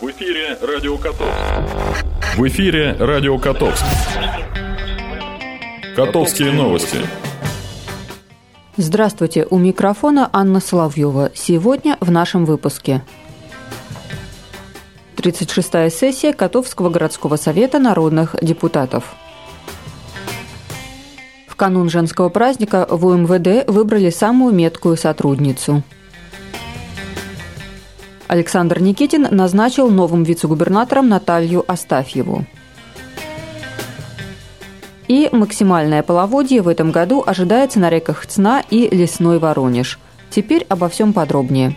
В эфире Радио Котовск. В эфире Радио Котовск. Котовские новости. Здравствуйте, у микрофона Анна Соловьева. Сегодня в нашем выпуске. 36-я сессия Котовского городского совета народных депутатов. В канун женского праздника в УМВД выбрали самую меткую сотрудницу – Александр Никитин назначил новым вице-губернатором Наталью Астафьеву. И максимальное половодье в этом году ожидается на реках Цна и Лесной Воронеж. Теперь обо всем подробнее.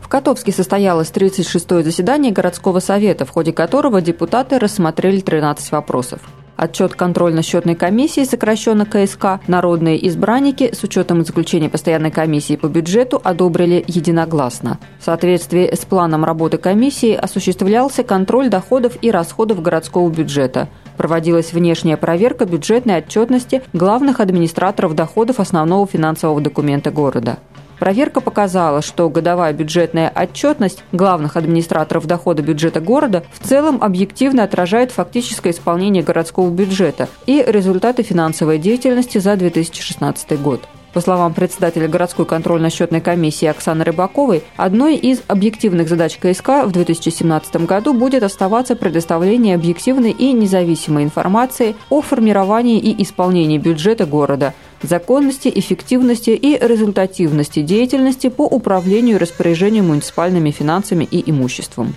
В Котовске состоялось 36-е заседание городского совета, в ходе которого депутаты рассмотрели 13 вопросов. Отчет контрольно-счетной комиссии, сокращенно КСК, народные избранники с учетом заключения постоянной комиссии по бюджету одобрили единогласно. В соответствии с планом работы комиссии осуществлялся контроль доходов и расходов городского бюджета. Проводилась внешняя проверка бюджетной отчетности главных администраторов доходов основного финансового документа города. Проверка показала, что годовая бюджетная отчетность главных администраторов дохода бюджета города в целом объективно отражает фактическое исполнение городского бюджета и результаты финансовой деятельности за 2016 год. По словам председателя городской контрольно-счетной комиссии Оксаны Рыбаковой, одной из объективных задач КСК в 2017 году будет оставаться предоставление объективной и независимой информации о формировании и исполнении бюджета города – законности, эффективности и результативности деятельности по управлению и распоряжению муниципальными финансами и имуществом.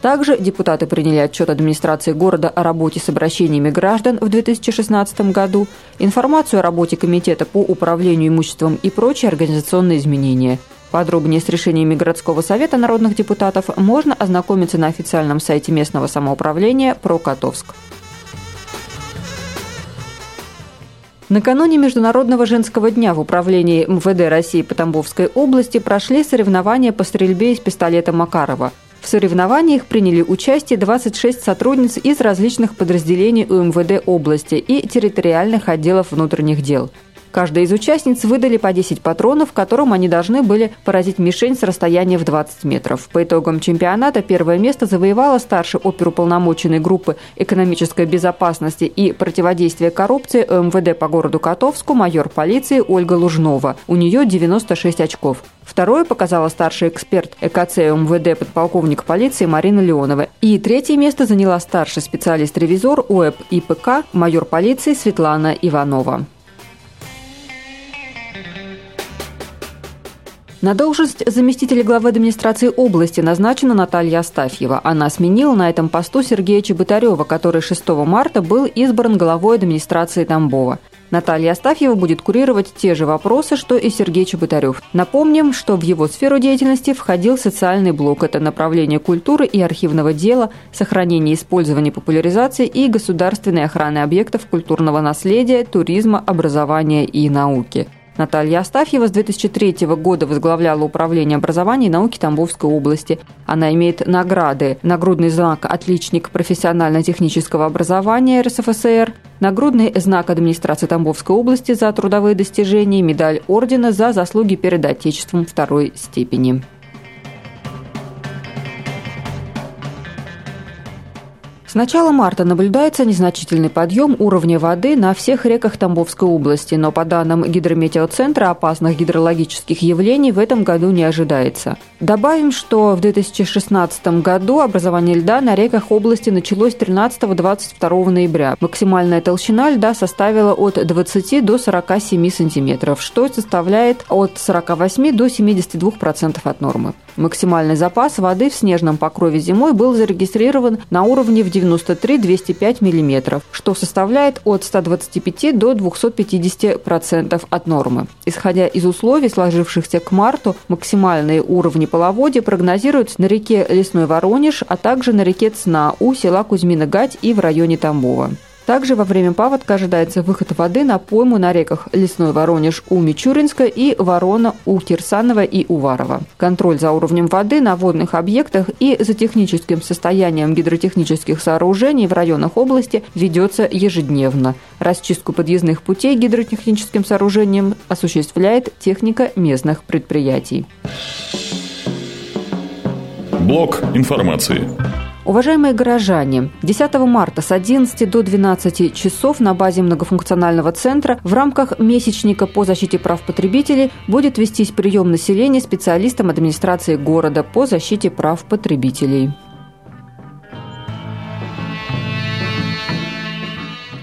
Также депутаты приняли отчет администрации города о работе с обращениями граждан в 2016 году, информацию о работе комитета по управлению имуществом и прочие организационные изменения. Подробнее с решениями городского совета народных депутатов можно ознакомиться на официальном сайте местного самоуправления «Про Накануне Международного женского дня в управлении МВД России по Тамбовской области прошли соревнования по стрельбе из пистолета Макарова. В соревнованиях приняли участие 26 сотрудниц из различных подразделений УМВД области и территориальных отделов внутренних дел – Каждой из участниц выдали по 10 патронов, которым они должны были поразить мишень с расстояния в 20 метров. По итогам чемпионата первое место завоевала старший оперуполномоченной группы экономической безопасности и противодействия коррупции МВД по городу Котовску майор полиции Ольга Лужнова. У нее 96 очков. Второе показала старший эксперт ЭКЦ МВД подполковник полиции Марина Леонова. И третье место заняла старший специалист-ревизор УЭП ИПК майор полиции Светлана Иванова. На должность заместителя главы администрации области назначена Наталья Астафьева. Она сменила на этом посту Сергея Чеботарева, который 6 марта был избран главой администрации Тамбова. Наталья Астафьева будет курировать те же вопросы, что и Сергей Чеботарев. Напомним, что в его сферу деятельности входил социальный блок. Это направление культуры и архивного дела, сохранение, использование, популяризации и государственной охраны объектов культурного наследия, туризма, образования и науки. Наталья Астафьева с 2003 года возглавляла Управление образования и науки Тамбовской области. Она имеет награды «Нагрудный знак «Отличник профессионально-технического образования РСФСР», нагрудный знак администрации Тамбовской области за трудовые достижения, медаль ордена за заслуги перед Отечеством второй степени. Начала марта наблюдается незначительный подъем уровня воды на всех реках Тамбовской области, но по данным гидрометеоцентра опасных гидрологических явлений в этом году не ожидается. Добавим, что в 2016 году образование льда на реках области началось 13-22 ноября. Максимальная толщина льда составила от 20 до 47 сантиметров, что составляет от 48 до 72% от нормы. Максимальный запас воды в снежном покрове зимой был зарегистрирован на уровне в 93-205 мм, что составляет от 125 до 250% от нормы. Исходя из условий, сложившихся к марту, максимальные уровни половодья прогнозируются на реке Лесной Воронеж, а также на реке Цна у села Кузьмина-Гать и в районе Тамбова. Также во время паводка ожидается выход воды на пойму на реках Лесной Воронеж у Мичуринска и Ворона у Кирсанова и Уварова. Контроль за уровнем воды на водных объектах и за техническим состоянием гидротехнических сооружений в районах области ведется ежедневно. Расчистку подъездных путей гидротехническим сооружением осуществляет техника местных предприятий. Блок информации. Уважаемые горожане, 10 марта с 11 до 12 часов на базе многофункционального центра в рамках месячника по защите прав потребителей будет вестись прием населения специалистам администрации города по защите прав потребителей.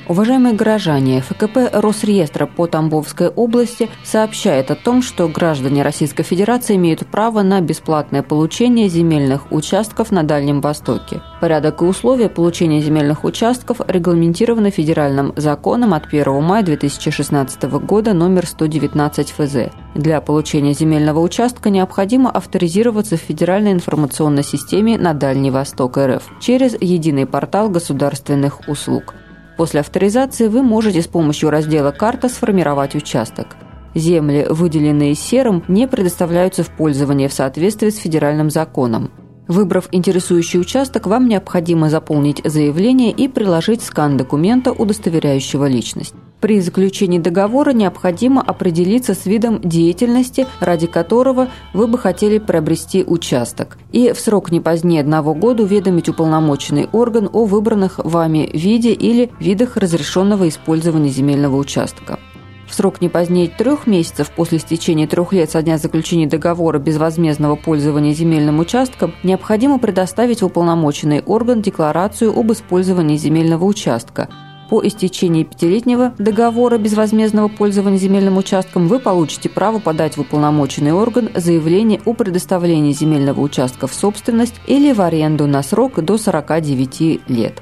Уважаемые горожане, ФКП Росреестра по Тамбовской области сообщает о том, что граждане Российской Федерации имеют право на бесплатное получение земельных участков на Дальнем Востоке. Порядок и условия получения земельных участков регламентированы федеральным законом от 1 мая 2016 года номер 119 ФЗ. Для получения земельного участка необходимо авторизироваться в Федеральной информационной системе на Дальний Восток РФ через единый портал государственных услуг. После авторизации вы можете с помощью раздела «Карта» сформировать участок. Земли, выделенные серым, не предоставляются в пользование в соответствии с федеральным законом. Выбрав интересующий участок, вам необходимо заполнить заявление и приложить скан документа, удостоверяющего личность. При заключении договора необходимо определиться с видом деятельности, ради которого вы бы хотели приобрести участок, и в срок не позднее одного года уведомить уполномоченный орган о выбранных вами виде или видах разрешенного использования земельного участка. В срок не позднее трех месяцев после истечения трех лет со дня заключения договора безвозмездного пользования земельным участком необходимо предоставить в уполномоченный орган декларацию об использовании земельного участка. По истечении пятилетнего договора безвозмездного пользования земельным участком вы получите право подать в уполномоченный орган заявление о предоставлении земельного участка в собственность или в аренду на срок до 49 лет.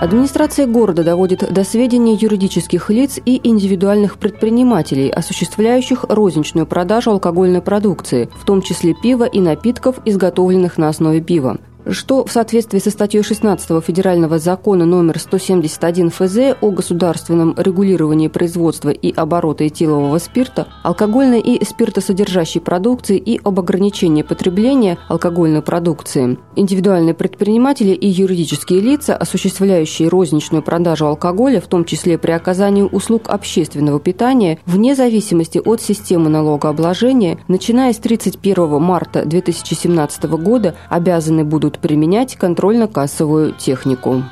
Администрация города доводит до сведения юридических лиц и индивидуальных предпринимателей, осуществляющих розничную продажу алкогольной продукции, в том числе пива и напитков, изготовленных на основе пива что в соответствии со статьей 16 Федерального закона номер 171 ФЗ о государственном регулировании производства и оборота этилового спирта, алкогольной и спиртосодержащей продукции и об ограничении потребления алкогольной продукции, индивидуальные предприниматели и юридические лица, осуществляющие розничную продажу алкоголя, в том числе при оказании услуг общественного питания, вне зависимости от системы налогообложения, начиная с 31 марта 2017 года обязаны будут будут применять контрольно-кассовую технику.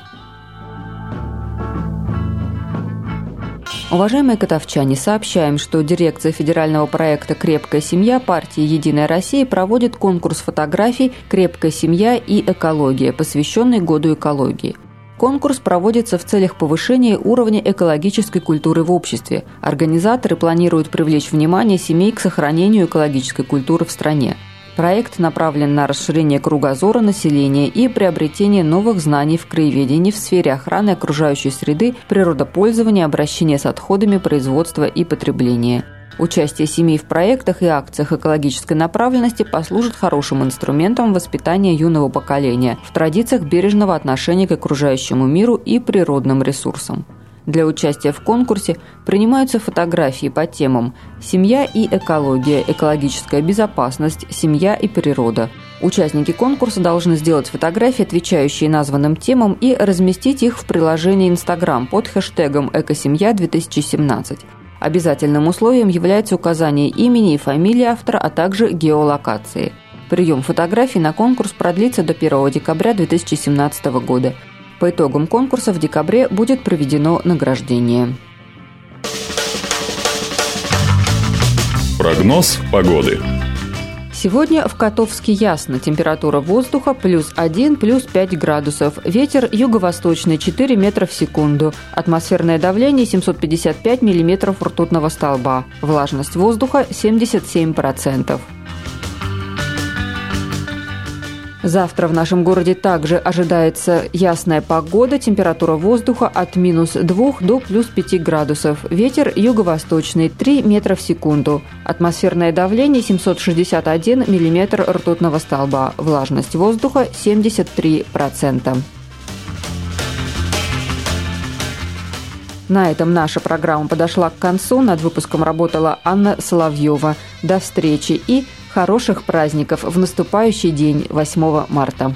Уважаемые котовчане, сообщаем, что дирекция федерального проекта «Крепкая семья» партии «Единая Россия» проводит конкурс фотографий «Крепкая семья и экология», посвященный Году экологии. Конкурс проводится в целях повышения уровня экологической культуры в обществе. Организаторы планируют привлечь внимание семей к сохранению экологической культуры в стране. Проект направлен на расширение кругозора населения и приобретение новых знаний в краеведении в сфере охраны окружающей среды, природопользования, обращения с отходами, производства и потребления. Участие семей в проектах и акциях экологической направленности послужит хорошим инструментом воспитания юного поколения в традициях бережного отношения к окружающему миру и природным ресурсам. Для участия в конкурсе принимаются фотографии по темам «Семья и экология», «Экологическая безопасность», «Семья и природа». Участники конкурса должны сделать фотографии, отвечающие названным темам, и разместить их в приложении Instagram под хэштегом «Экосемья2017». Обязательным условием является указание имени и фамилии автора, а также геолокации. Прием фотографий на конкурс продлится до 1 декабря 2017 года – по итогам конкурса в декабре будет проведено награждение. Прогноз погоды. Сегодня в Котовске ясно. Температура воздуха плюс 1, плюс 5 градусов. Ветер юго-восточный 4 метра в секунду. Атмосферное давление 755 миллиметров ртутного столба. Влажность воздуха 77%. Завтра в нашем городе также ожидается ясная погода, температура воздуха от минус 2 до плюс 5 градусов, ветер юго-восточный 3 метра в секунду, атмосферное давление 761 миллиметр ртутного столба, влажность воздуха 73%. На этом наша программа подошла к концу. Над выпуском работала Анна Соловьева. До встречи и хороших праздников в наступающий день 8 марта.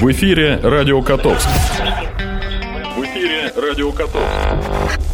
В эфире «Радио Котовск». В эфире «Радио Котовск».